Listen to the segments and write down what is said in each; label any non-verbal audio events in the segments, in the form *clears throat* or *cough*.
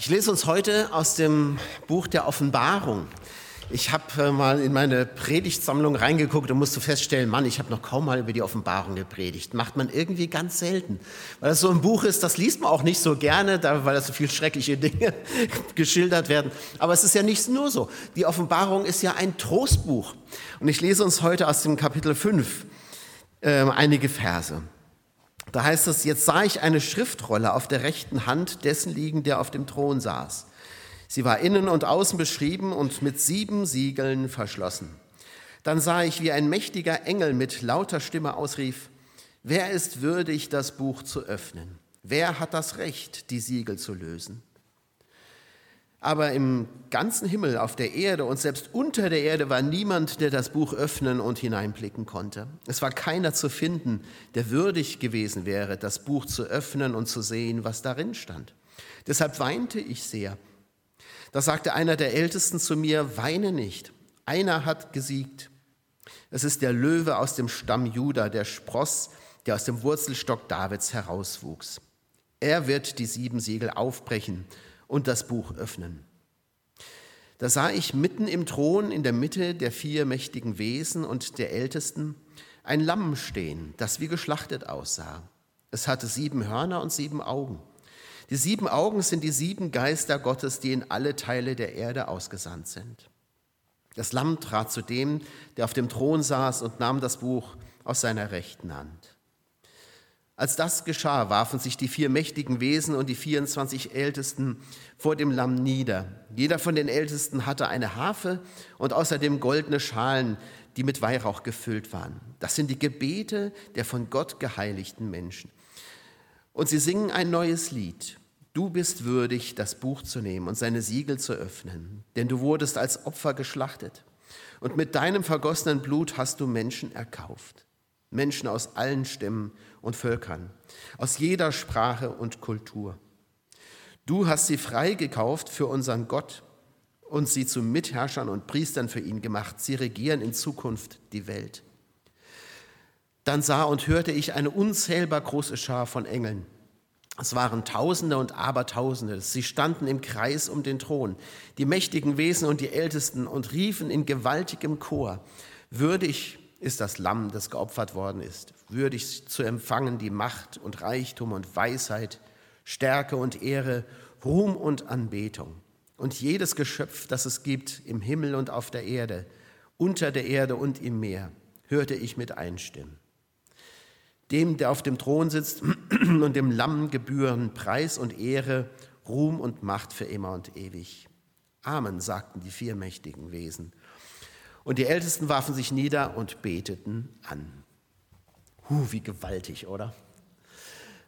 Ich lese uns heute aus dem Buch der Offenbarung. Ich habe äh, mal in meine Predigtsammlung reingeguckt und musste feststellen, Mann, ich habe noch kaum mal über die Offenbarung gepredigt. Macht man irgendwie ganz selten. Weil das so ein Buch ist, das liest man auch nicht so gerne, weil da so viele schreckliche *laughs* Dinge geschildert werden. Aber es ist ja nicht nur so. Die Offenbarung ist ja ein Trostbuch. Und ich lese uns heute aus dem Kapitel 5 äh, einige Verse. Da heißt es, jetzt sah ich eine Schriftrolle auf der rechten Hand dessen liegen, der auf dem Thron saß. Sie war innen und außen beschrieben und mit sieben Siegeln verschlossen. Dann sah ich, wie ein mächtiger Engel mit lauter Stimme ausrief, wer ist würdig, das Buch zu öffnen? Wer hat das Recht, die Siegel zu lösen? Aber im ganzen Himmel, auf der Erde und selbst unter der Erde war niemand, der das Buch öffnen und hineinblicken konnte. Es war keiner zu finden, der würdig gewesen wäre, das Buch zu öffnen und zu sehen, was darin stand. Deshalb weinte ich sehr. Da sagte einer der Ältesten zu mir, weine nicht, einer hat gesiegt. Es ist der Löwe aus dem Stamm Juda, der Spross, der aus dem Wurzelstock Davids herauswuchs. Er wird die sieben Siegel aufbrechen und das Buch öffnen. Da sah ich mitten im Thron in der Mitte der vier mächtigen Wesen und der Ältesten ein Lamm stehen, das wie geschlachtet aussah. Es hatte sieben Hörner und sieben Augen. Die sieben Augen sind die sieben Geister Gottes, die in alle Teile der Erde ausgesandt sind. Das Lamm trat zu dem, der auf dem Thron saß und nahm das Buch aus seiner rechten Hand. Als das geschah, warfen sich die vier mächtigen Wesen und die 24 Ältesten vor dem Lamm nieder. Jeder von den Ältesten hatte eine Harfe und außerdem goldene Schalen, die mit Weihrauch gefüllt waren. Das sind die Gebete der von Gott geheiligten Menschen. Und sie singen ein neues Lied. Du bist würdig, das Buch zu nehmen und seine Siegel zu öffnen, denn du wurdest als Opfer geschlachtet. Und mit deinem vergossenen Blut hast du Menschen erkauft. Menschen aus allen Stämmen und Völkern, aus jeder Sprache und Kultur. Du hast sie freigekauft für unseren Gott und sie zu Mitherrschern und Priestern für ihn gemacht. Sie regieren in Zukunft die Welt. Dann sah und hörte ich eine unzählbar große Schar von Engeln. Es waren Tausende und Abertausende. Sie standen im Kreis um den Thron, die mächtigen Wesen und die Ältesten, und riefen in gewaltigem Chor, würdig ist das Lamm, das geopfert worden ist, würdig zu empfangen die Macht und Reichtum und Weisheit, Stärke und Ehre, Ruhm und Anbetung. Und jedes Geschöpf, das es gibt, im Himmel und auf der Erde, unter der Erde und im Meer, hörte ich mit einstimmen. Dem, der auf dem Thron sitzt *clears throat* und dem Lamm gebühren Preis und Ehre, Ruhm und Macht für immer und ewig. Amen, sagten die vier mächtigen Wesen. Und die Ältesten warfen sich nieder und beteten an. Huh, wie gewaltig, oder?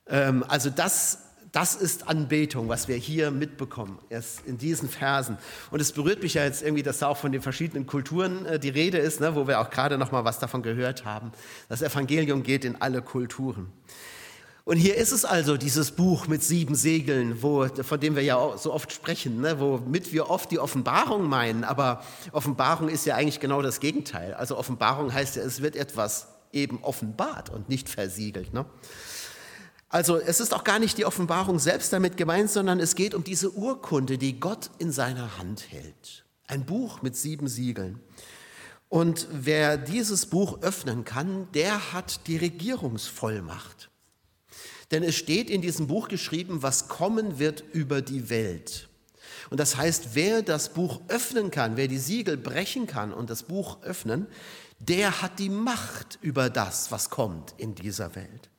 Ähm, also das, das ist Anbetung, was wir hier mitbekommen, erst in diesen Versen. Und es berührt mich ja jetzt irgendwie, dass da auch von den verschiedenen Kulturen äh, die Rede ist, ne, wo wir auch gerade noch mal was davon gehört haben. Das Evangelium geht in alle Kulturen. Und hier ist es also, dieses Buch mit sieben Segeln, wo, von dem wir ja so oft sprechen, ne, womit wir oft die Offenbarung meinen. Aber Offenbarung ist ja eigentlich genau das Gegenteil. Also Offenbarung heißt ja, es wird etwas eben offenbart und nicht versiegelt. Ne? Also es ist auch gar nicht die Offenbarung selbst damit gemeint, sondern es geht um diese Urkunde, die Gott in seiner Hand hält. Ein Buch mit sieben Siegeln. Und wer dieses Buch öffnen kann, der hat die Regierungsvollmacht. Denn es steht in diesem Buch geschrieben, was kommen wird über die Welt. Und das heißt, wer das Buch öffnen kann, wer die Siegel brechen kann und das Buch öffnen, der hat die Macht über das, was kommt in dieser Welt.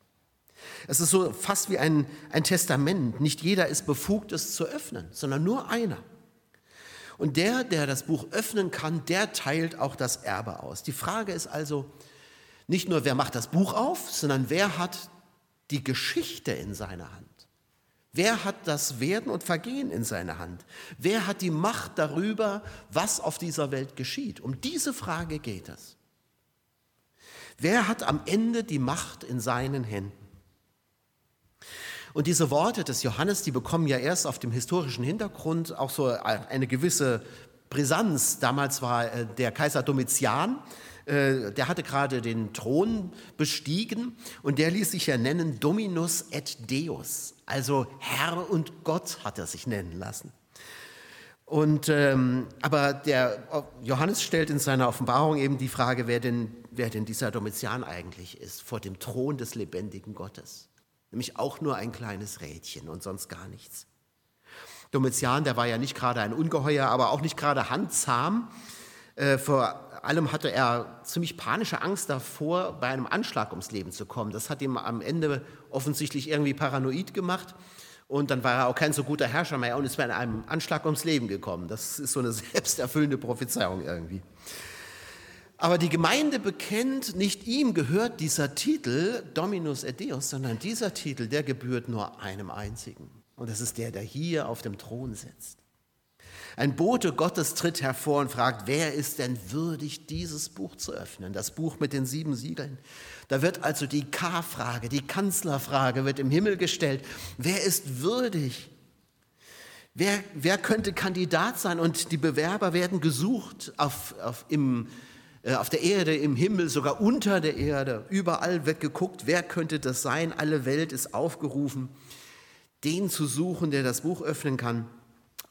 Es ist so fast wie ein, ein Testament. Nicht jeder ist befugt, es zu öffnen, sondern nur einer. Und der, der das Buch öffnen kann, der teilt auch das Erbe aus. Die Frage ist also nicht nur, wer macht das Buch auf, sondern wer hat die Geschichte in seiner Hand? Wer hat das Werden und Vergehen in seiner Hand? Wer hat die Macht darüber, was auf dieser Welt geschieht? Um diese Frage geht es. Wer hat am Ende die Macht in seinen Händen? Und diese Worte des Johannes, die bekommen ja erst auf dem historischen Hintergrund auch so eine gewisse Brisanz. Damals war äh, der Kaiser Domitian äh, der hatte gerade den Thron bestiegen und der ließ sich ja nennen Dominus et Deus, also Herr und Gott hat er sich nennen lassen. Und, ähm, aber der Johannes stellt in seiner Offenbarung eben die Frage, wer denn, wer denn dieser Domitian eigentlich ist, vor dem Thron des lebendigen Gottes. Nämlich auch nur ein kleines Rädchen und sonst gar nichts. Domitian, der war ja nicht gerade ein Ungeheuer, aber auch nicht gerade handzahm. Äh, vor allem hatte er ziemlich panische Angst davor, bei einem Anschlag ums Leben zu kommen. Das hat ihm am Ende offensichtlich irgendwie paranoid gemacht. Und dann war er auch kein so guter Herrscher mehr und ist bei einem Anschlag ums Leben gekommen. Das ist so eine *laughs* selbsterfüllende Prophezeiung irgendwie. Aber die Gemeinde bekennt, nicht ihm gehört dieser Titel Dominus et Deus, sondern dieser Titel, der gebührt nur einem einzigen. Und das ist der, der hier auf dem Thron sitzt. Ein Bote Gottes tritt hervor und fragt, wer ist denn würdig, dieses Buch zu öffnen? Das Buch mit den sieben Siegeln. Da wird also die K-Frage, die Kanzlerfrage wird im Himmel gestellt. Wer ist würdig? Wer, wer könnte Kandidat sein? Und die Bewerber werden gesucht auf, auf, im, äh, auf der Erde, im Himmel, sogar unter der Erde. Überall wird geguckt, wer könnte das sein? Alle Welt ist aufgerufen, den zu suchen, der das Buch öffnen kann.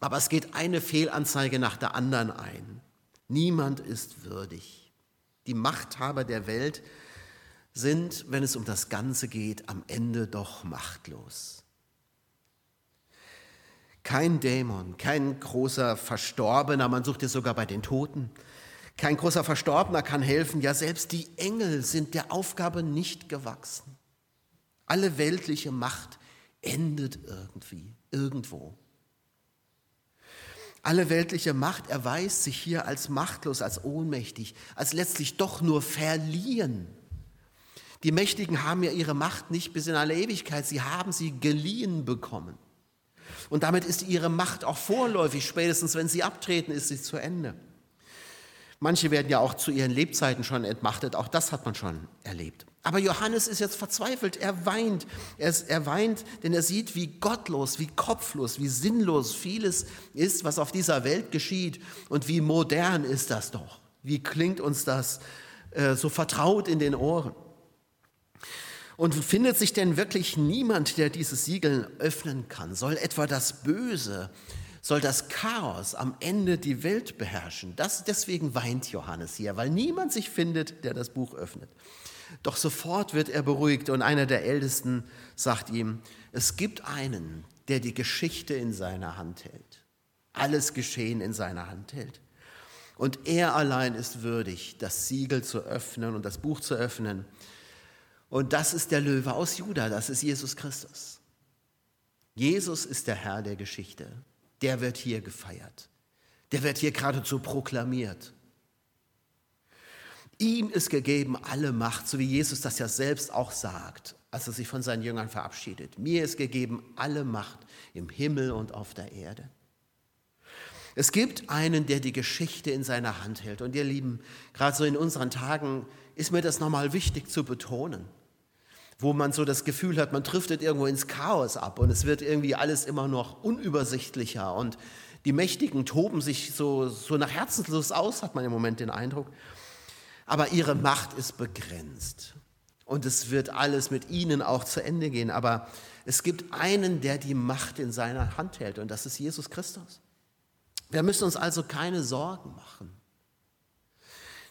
Aber es geht eine Fehlanzeige nach der anderen ein. Niemand ist würdig. Die Machthaber der Welt sind, wenn es um das Ganze geht, am Ende doch machtlos. Kein Dämon, kein großer Verstorbener, man sucht es sogar bei den Toten, kein großer Verstorbener kann helfen, ja selbst die Engel sind der Aufgabe nicht gewachsen. Alle weltliche Macht endet irgendwie, irgendwo. Alle weltliche Macht erweist sich hier als machtlos, als ohnmächtig, als letztlich doch nur verliehen. Die Mächtigen haben ja ihre Macht nicht bis in alle Ewigkeit, sie haben sie geliehen bekommen. Und damit ist ihre Macht auch vorläufig, spätestens wenn sie abtreten, ist sie zu Ende. Manche werden ja auch zu ihren Lebzeiten schon entmachtet, auch das hat man schon erlebt. Aber Johannes ist jetzt verzweifelt, er weint, er, ist, er weint, denn er sieht, wie gottlos, wie kopflos, wie sinnlos vieles ist, was auf dieser Welt geschieht und wie modern ist das doch. Wie klingt uns das äh, so vertraut in den Ohren? Und findet sich denn wirklich niemand, der dieses Siegel öffnen kann? Soll etwa das Böse, soll das Chaos am Ende die Welt beherrschen? Das, deswegen weint Johannes hier, weil niemand sich findet, der das Buch öffnet. Doch sofort wird er beruhigt und einer der Ältesten sagt ihm, es gibt einen, der die Geschichte in seiner Hand hält, alles Geschehen in seiner Hand hält. Und er allein ist würdig, das Siegel zu öffnen und das Buch zu öffnen. Und das ist der Löwe aus Juda, das ist Jesus Christus. Jesus ist der Herr der Geschichte. Der wird hier gefeiert. Der wird hier geradezu proklamiert. Ihm ist gegeben alle Macht, so wie Jesus das ja selbst auch sagt, als er sich von seinen Jüngern verabschiedet. Mir ist gegeben alle Macht im Himmel und auf der Erde. Es gibt einen, der die Geschichte in seiner Hand hält. Und ihr Lieben, gerade so in unseren Tagen ist mir das nochmal wichtig zu betonen, wo man so das Gefühl hat, man driftet irgendwo ins Chaos ab und es wird irgendwie alles immer noch unübersichtlicher und die Mächtigen toben sich so, so nach Herzenslust aus, hat man im Moment den Eindruck aber ihre Macht ist begrenzt. Und es wird alles mit ihnen auch zu Ende gehen. Aber es gibt einen, der die Macht in seiner Hand hält, und das ist Jesus Christus. Wir müssen uns also keine Sorgen machen.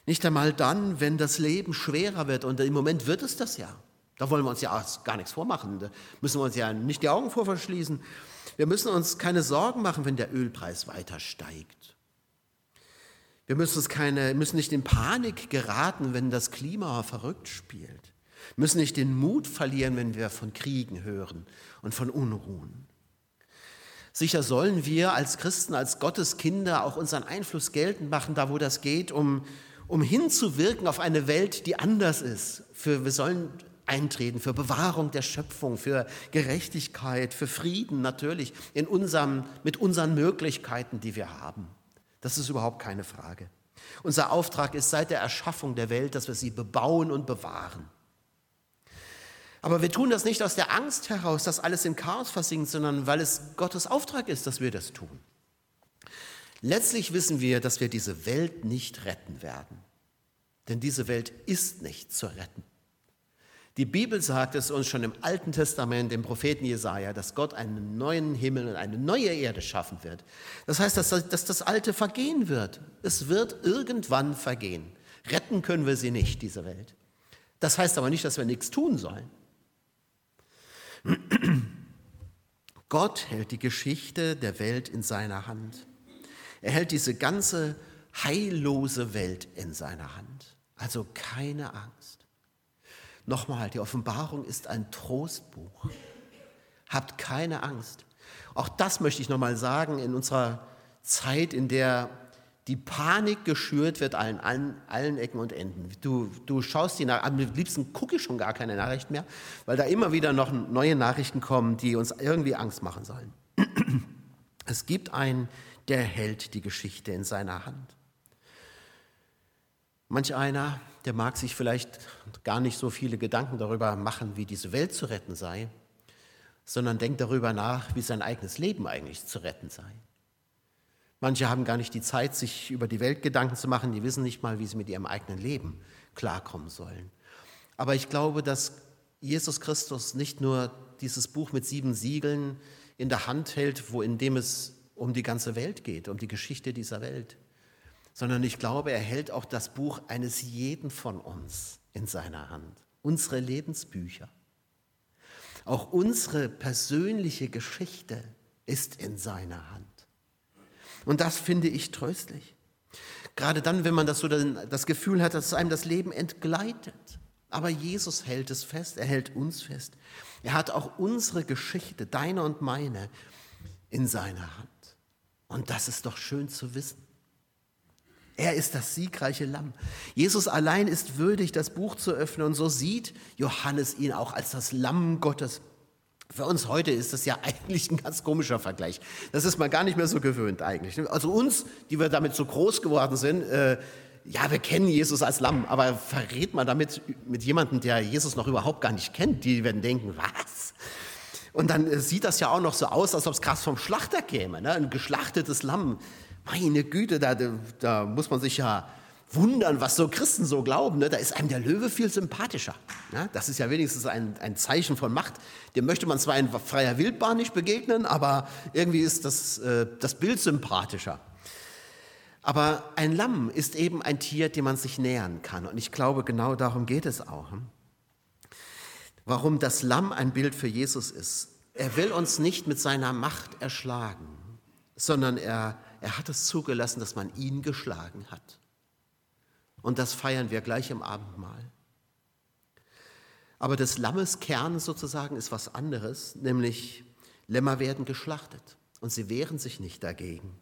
Nicht einmal dann, wenn das Leben schwerer wird, und im Moment wird es das ja. Da wollen wir uns ja gar nichts vormachen. Da müssen wir uns ja nicht die Augen vor verschließen. Wir müssen uns keine Sorgen machen, wenn der Ölpreis weiter steigt. Wir müssen, uns keine, müssen nicht in Panik geraten, wenn das Klima verrückt spielt. Wir müssen nicht den Mut verlieren, wenn wir von Kriegen hören und von Unruhen. Sicher sollen wir als Christen, als Gotteskinder auch unseren Einfluss geltend machen, da wo das geht, um, um hinzuwirken auf eine Welt, die anders ist. Für, wir sollen eintreten für Bewahrung der Schöpfung, für Gerechtigkeit, für Frieden natürlich in unserem, mit unseren Möglichkeiten, die wir haben. Das ist überhaupt keine Frage. Unser Auftrag ist seit der Erschaffung der Welt, dass wir sie bebauen und bewahren. Aber wir tun das nicht aus der Angst heraus, dass alles im Chaos versinkt, sondern weil es Gottes Auftrag ist, dass wir das tun. Letztlich wissen wir, dass wir diese Welt nicht retten werden. Denn diese Welt ist nicht zu retten. Die Bibel sagt es uns schon im Alten Testament, dem Propheten Jesaja, dass Gott einen neuen Himmel und eine neue Erde schaffen wird. Das heißt, dass, dass das Alte vergehen wird. Es wird irgendwann vergehen. Retten können wir sie nicht, diese Welt. Das heißt aber nicht, dass wir nichts tun sollen. *clears throat* Gott hält die Geschichte der Welt in seiner Hand. Er hält diese ganze heillose Welt in seiner Hand. Also keine Angst. Nochmal, die Offenbarung ist ein Trostbuch. Habt keine Angst. Auch das möchte ich nochmal sagen in unserer Zeit, in der die Panik geschürt wird an allen, allen Ecken und Enden. Du, du schaust die nach, am liebsten gucke ich schon gar keine Nachrichten mehr, weil da immer wieder noch neue Nachrichten kommen, die uns irgendwie Angst machen sollen. *clears throat* Es gibt einen, der hält die Geschichte in seiner Hand. Manch einer, der mag sich vielleicht gar nicht so viele Gedanken darüber machen, wie diese Welt zu retten sei, sondern denkt darüber nach, wie sein eigenes Leben eigentlich zu retten sei. Manche haben gar nicht die Zeit, sich über die Welt Gedanken zu machen. Die wissen nicht mal, wie sie mit ihrem eigenen Leben klarkommen sollen. Aber ich glaube, dass Jesus Christus nicht nur dieses Buch mit sieben Siegeln in der Hand hält, wo in dem es um die ganze Welt geht, um die Geschichte dieser Welt, sondern ich glaube, er hält auch das Buch eines jeden von uns in seiner Hand, unsere Lebensbücher. Auch unsere persönliche Geschichte ist in seiner Hand. Und das finde ich tröstlich. Gerade dann, wenn man das, so das Gefühl hat, dass einem das Leben entgleitet. Aber Jesus hält es fest, er hält uns fest. Er hat auch unsere Geschichte, deine und meine, in seiner Hand. Und das ist doch schön zu wissen. Er ist das siegreiche Lamm. Jesus allein ist würdig, das Buch zu öffnen. Und so sieht Johannes ihn auch als das Lamm Gottes. Für uns heute ist das ja *laughs* eigentlich ein ganz komischer Vergleich. Das ist man gar nicht mehr so gewöhnt eigentlich. Also uns, die wir damit so groß geworden sind, äh, ja, wir kennen Jesus als Lamm, aber verrät man damit mit jemandem, der Jesus noch überhaupt gar nicht kennt, die werden denken, was? Und dann äh, sieht das ja auch noch so aus, als ob es krass vom Schlachter käme, ne? ein geschlachtetes Lamm. Meine Güte, da, da muss man sich ja wundern, was so Christen so glauben. Ne? Da ist einem der Löwe viel sympathischer. Ne? Das ist ja wenigstens ein, ein Zeichen von Macht. Dem möchte man zwar in freier Wildbahn nicht begegnen, aber irgendwie ist das, äh, das Bild sympathischer. Aber ein Lamm ist eben ein Tier, dem man sich nähern kann. Und ich glaube, genau darum geht es auch. Hm? Warum das Lamm ein Bild für Jesus ist. Er will uns nicht mit seiner Macht erschlagen, sondern er, er hat es zugelassen, dass man ihn geschlagen hat. Und das feiern wir gleich im Abendmahl. Aber des Lammes Kern sozusagen ist was anderes, nämlich Lämmer werden geschlachtet und sie wehren sich nicht dagegen.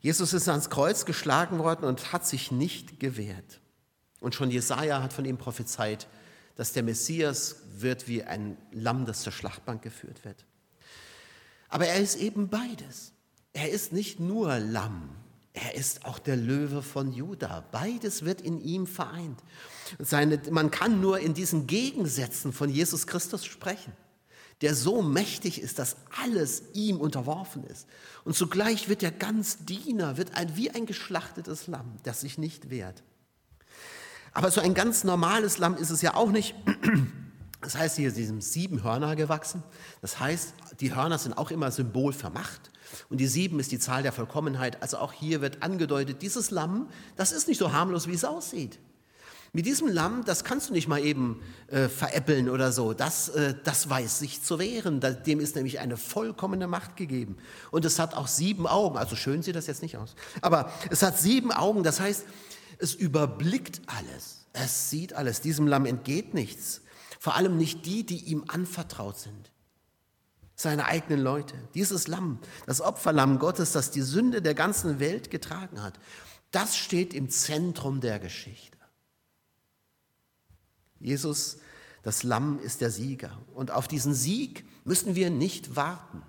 Jesus ist ans Kreuz geschlagen worden und hat sich nicht gewehrt. Und schon Jesaja hat von ihm prophezeit, dass der Messias wird wie ein Lamm, das zur Schlachtbank geführt wird. Aber er ist eben beides. Er ist nicht nur Lamm, er ist auch der Löwe von Juda. Beides wird in ihm vereint. Seine, man kann nur in diesen Gegensätzen von Jesus Christus sprechen, der so mächtig ist, dass alles ihm unterworfen ist. Und zugleich wird er ganz Diener, wird ein, wie ein geschlachtetes Lamm, das sich nicht wehrt. Aber so ein ganz normales Lamm ist es ja auch nicht. Das heißt, hier sind sieben Hörner gewachsen. Das heißt, die Hörner sind auch immer Symbol für Macht. Und die sieben ist die Zahl der Vollkommenheit. Also auch hier wird angedeutet, dieses Lamm, das ist nicht so harmlos, wie es aussieht. Mit diesem Lamm, das kannst du nicht mal eben äh, veräppeln oder so. Das, äh, das weiß sich zu wehren. Dem ist nämlich eine vollkommene Macht gegeben. Und es hat auch sieben Augen. Also schön sieht das jetzt nicht aus. Aber es hat sieben Augen. Das heißt, es überblickt alles. Es sieht alles. Diesem Lamm entgeht nichts. Vor allem nicht die, die ihm anvertraut sind seine eigenen Leute. Dieses Lamm, das Opferlamm Gottes, das die Sünde der ganzen Welt getragen hat, das steht im Zentrum der Geschichte. Jesus, das Lamm, ist der Sieger. Und auf diesen Sieg müssen wir nicht warten.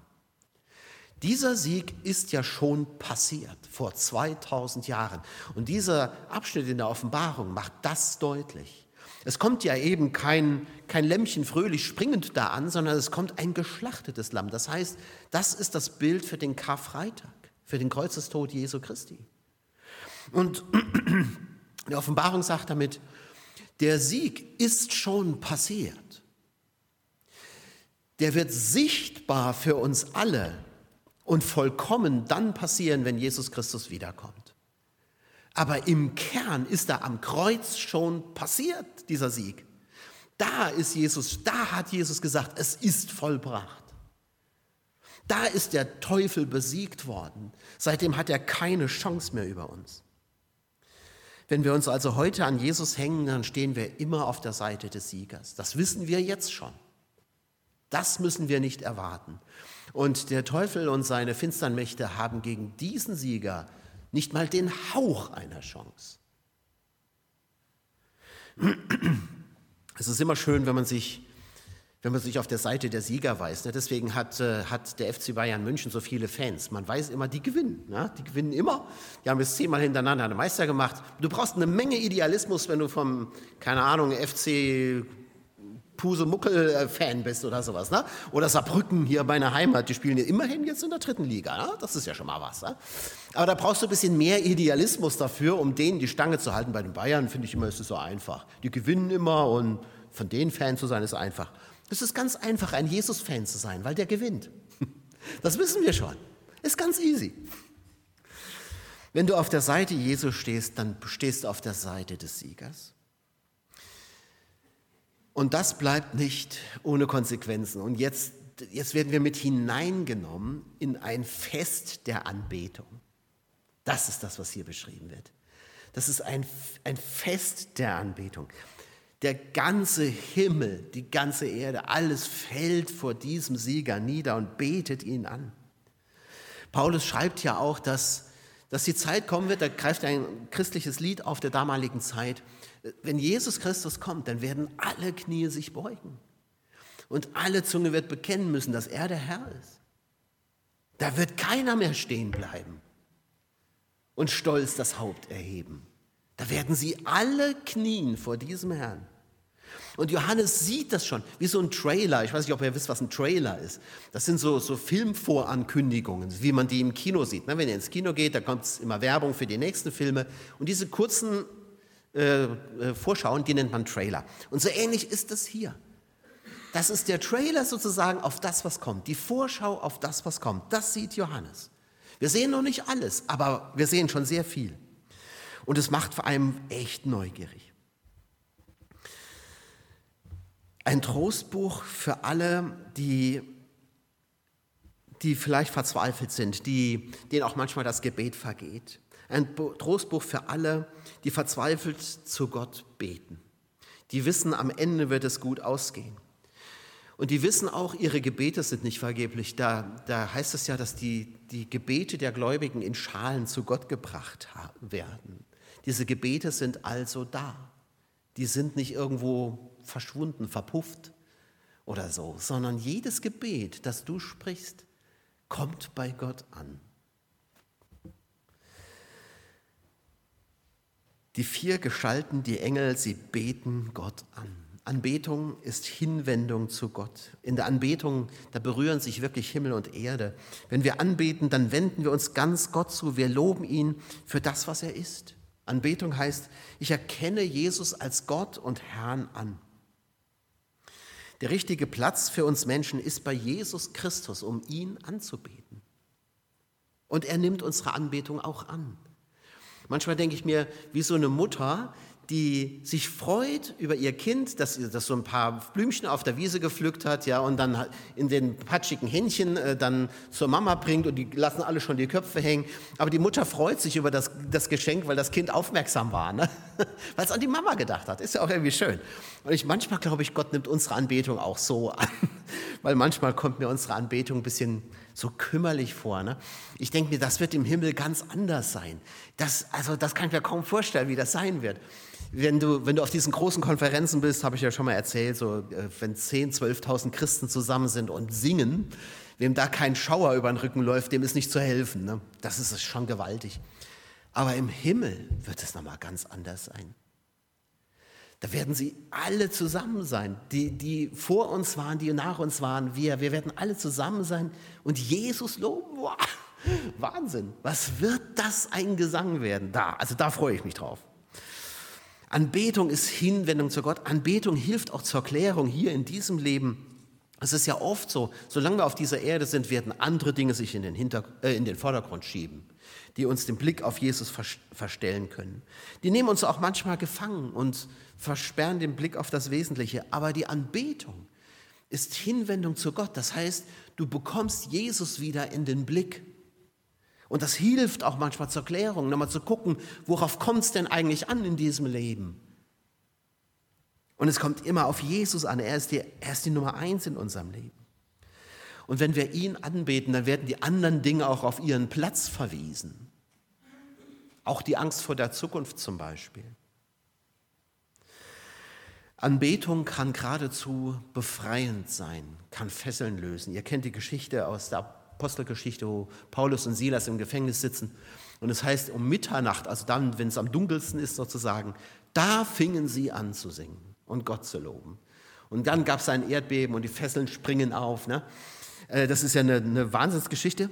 Dieser Sieg ist ja schon passiert vor 2000 Jahren. Und dieser Abschnitt in der Offenbarung macht das deutlich. Es kommt ja eben kein, kein Lämmchen fröhlich springend da an, sondern es kommt ein geschlachtetes Lamm. Das heißt, das ist das Bild für den Karfreitag, für den Kreuzestod Jesu Christi. Und *clears throat* Die Offenbarung sagt damit, der Sieg ist schon passiert. Der wird sichtbar für uns alle und vollkommen dann passieren, wenn Jesus Christus wiederkommt. Aber im Kern ist er am Kreuz schon passiert, dieser Sieg. Da ist Jesus, da hat Jesus gesagt, es ist vollbracht. Da ist der Teufel besiegt worden. Seitdem hat er keine Chance mehr über uns. Wenn wir uns also heute an Jesus hängen, dann stehen wir immer auf der Seite des Siegers. Das wissen wir jetzt schon. Das müssen wir nicht erwarten. Und der Teufel und seine finstern Mächte haben gegen diesen Sieger nicht mal den Hauch einer Chance. Es ist immer schön, wenn man sich, wenn man sich auf der Seite der Sieger weiß. Ne? Deswegen hat, äh, hat der FC Bayern München so viele Fans. Man weiß immer, die gewinnen. Ne? Die gewinnen immer. Die haben jetzt zehnmal hintereinander einen Meister gemacht. Du brauchst eine Menge Idealismus, wenn du vom, keine Ahnung, FC Pusemuckel-Fan bist oder sowas. Ne? Oder Saarbrücken hier meine Heimat, die spielen ja immerhin jetzt in der dritten Liga. Ne? Das ist ja schon mal was. Ne? Aber da brauchst du ein bisschen mehr Idealismus dafür, um denen die Stange zu halten. Bei den Bayern finde ich immer, ist es so einfach. Die gewinnen immer und von denen Fan zu sein ist einfach. Es ist ganz einfach, ein Jesus-Fan zu sein, weil der gewinnt. *laughs* Das wissen wir schon. Ist ganz easy. Wenn du auf der Seite Jesu stehst, dann stehst du auf der Seite des Siegers. Und das bleibt nicht ohne Konsequenzen. Und jetzt, jetzt werden wir mit hineingenommen in ein Fest der Anbetung. Das ist das, was hier beschrieben wird. Das ist ein, ein Fest der Anbetung. Der ganze Himmel, die ganze Erde, alles fällt vor diesem Sieger nieder und betet ihn an. Paulus schreibt ja auch, dass, dass die Zeit kommen wird, da greift ein christliches Lied auf der damaligen Zeit, wenn Jesus Christus kommt, dann werden alle Knie sich beugen. Und alle Zunge wird bekennen müssen, dass er der Herr ist. Da wird keiner mehr stehen bleiben und stolz das Haupt erheben. Da werden sie alle knien vor diesem Herrn. Und Johannes sieht das schon, wie so ein Trailer. Ich weiß nicht, ob ihr wisst, was ein Trailer ist. Das sind so, so Filmvorankündigungen, wie man die im Kino sieht. Wenn ihr ins Kino geht, da kommt immer Werbung für die nächsten Filme. Und diese kurzen äh, äh, vorschauen, die nennt man Trailer. Und so ähnlich ist es hier. Das ist der Trailer sozusagen auf das, was kommt, die Vorschau auf das, was kommt. Das sieht Johannes. Wir sehen noch nicht alles, aber wir sehen schon sehr viel. Und es macht vor allem echt neugierig. Ein Trostbuch für alle, die, die vielleicht verzweifelt sind, die, denen auch manchmal das Gebet vergeht. Ein Trostbuch für alle, die verzweifelt zu Gott beten. Die wissen, am Ende wird es gut ausgehen. Und die wissen auch, ihre Gebete sind nicht vergeblich. Da, da heißt es ja, dass die, die Gebete der Gläubigen in Schalen zu Gott gebracht werden. Diese Gebete sind also da. Die sind nicht irgendwo verschwunden, verpufft oder so, sondern jedes Gebet, das du sprichst, kommt bei Gott an. Die vier Gestalten, die Engel, sie beten Gott an. Anbetung ist Hinwendung zu Gott. In der Anbetung, da berühren sich wirklich Himmel und Erde. Wenn wir anbeten, dann wenden wir uns ganz Gott zu. Wir loben ihn für das, was er ist. Anbetung heißt, ich erkenne Jesus als Gott und Herrn an. Der richtige Platz für uns Menschen ist bei Jesus Christus, um ihn anzubeten. Und er nimmt unsere Anbetung auch an. Manchmal denke ich mir, wie so eine Mutter, die sich freut über ihr Kind, dass das so ein paar Blümchen auf der Wiese gepflückt hat, ja, und dann in den patschigen Händchen äh, dann zur Mama bringt und die lassen alle schon die Köpfe hängen. Aber die Mutter freut sich über das, das Geschenk, weil das Kind aufmerksam war, ne? *laughs* weil es an die Mama gedacht hat. Ist ja auch irgendwie schön. Und ich manchmal glaube ich, Gott nimmt unsere Anbetung auch so an, weil manchmal kommt mir unsere Anbetung ein bisschen so kümmerlich vor. Ne? Ich denke mir, das wird im Himmel ganz anders sein. Das, also, das kann ich mir kaum vorstellen, wie das sein wird. Wenn du, wenn du auf diesen großen Konferenzen bist, habe ich ja schon mal erzählt, so, äh, wenn 10.000, 12.000 Christen zusammen sind und singen, wem da kein Schauer über den Rücken läuft, dem ist nicht zu helfen. Ne? Das ist schon gewaltig. Aber im Himmel wird es nochmal ganz anders sein. Da werden sie alle zusammen sein, die, die vor uns waren, die nach uns waren, wir. Wir werden alle zusammen sein und Jesus loben. *laughs* Wow, Wahnsinn. Was wird das ein Gesang werden? Da, also da freue ich mich drauf. Anbetung ist Hinwendung zu Gott. Anbetung hilft auch zur Klärung hier in diesem Leben. Es ist ja oft so, solange wir auf dieser Erde sind, werden andere Dinge sich in den, Hinter äh, in den Vordergrund schieben, die uns den Blick auf Jesus verstellen können. Die nehmen uns auch manchmal gefangen und versperren den Blick auf das Wesentliche. Aber die Anbetung ist Hinwendung zu Gott. Das heißt, du bekommst Jesus wieder in den Blick. Und das hilft auch manchmal zur Klärung, nochmal zu gucken, worauf kommt es denn eigentlich an in diesem Leben? Und es kommt immer auf Jesus an. Er ist, die, er ist die Nummer eins in unserem Leben. Und wenn wir ihn anbeten, dann werden die anderen Dinge auch auf ihren Platz verwiesen. Auch die Angst vor der Zukunft zum Beispiel. Anbetung kann geradezu befreiend sein, kann Fesseln lösen. Ihr kennt die Geschichte aus der Apostelgeschichte, wo Paulus und Silas im Gefängnis sitzen. Und es heißt, um Mitternacht, also dann, wenn es am dunkelsten ist sozusagen, da fingen sie an zu singen und Gott zu loben. Und dann gab es ein Erdbeben und die Fesseln springen auf. Ne? Äh, das ist ja eine, eine Wahnsinnsgeschichte.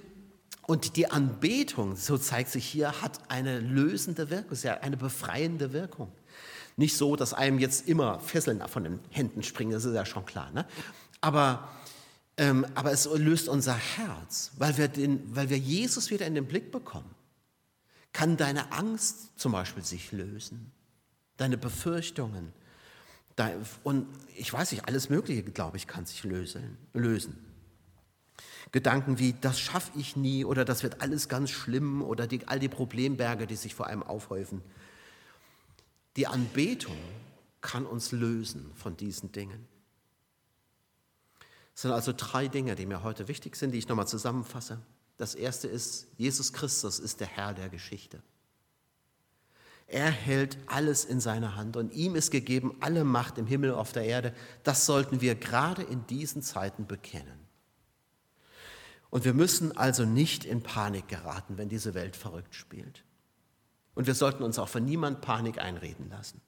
Und die Anbetung, so zeigt sich hier, hat eine lösende Wirkung, ist ja eine befreiende Wirkung. Nicht so, dass einem jetzt immer Fesseln von den Händen springen, das ist ja schon klar. Ne? Aber ähm, aber es löst unser Herz, weil wir, den, weil wir Jesus wieder in den Blick bekommen. Kann deine Angst zum Beispiel sich lösen, deine Befürchtungen. Dein, und ich weiß nicht, alles Mögliche, glaube ich, kann sich lösen. lösen. Gedanken wie, das schaffe ich nie oder das wird alles ganz schlimm oder die, all die Problemberge, die sich vor einem aufhäufen. Die Anbetung kann uns lösen von diesen Dingen. Es sind also drei Dinge, die mir heute wichtig sind, die ich nochmal zusammenfasse. Das erste ist, Jesus Christus ist der Herr der Geschichte. Er hält alles in seiner Hand und ihm ist gegeben alle Macht im Himmel und auf der Erde. Das sollten wir gerade in diesen Zeiten bekennen. Und wir müssen also nicht in Panik geraten, wenn diese Welt verrückt spielt. Und wir sollten uns auch von niemand Panik einreden lassen.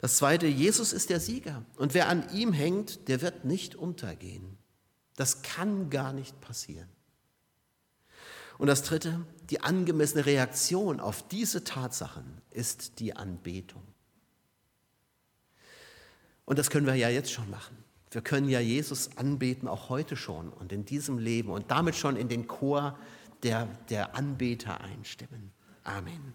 Das zweite, Jesus ist der Sieger. Und wer an ihm hängt, der wird nicht untergehen. Das kann gar nicht passieren. Und das dritte, die angemessene Reaktion auf diese Tatsachen ist die Anbetung. Und das können wir ja jetzt schon machen. Wir können ja Jesus anbeten, auch heute schon und in diesem Leben und damit schon in den Chor der, der Anbeter einstimmen. Amen.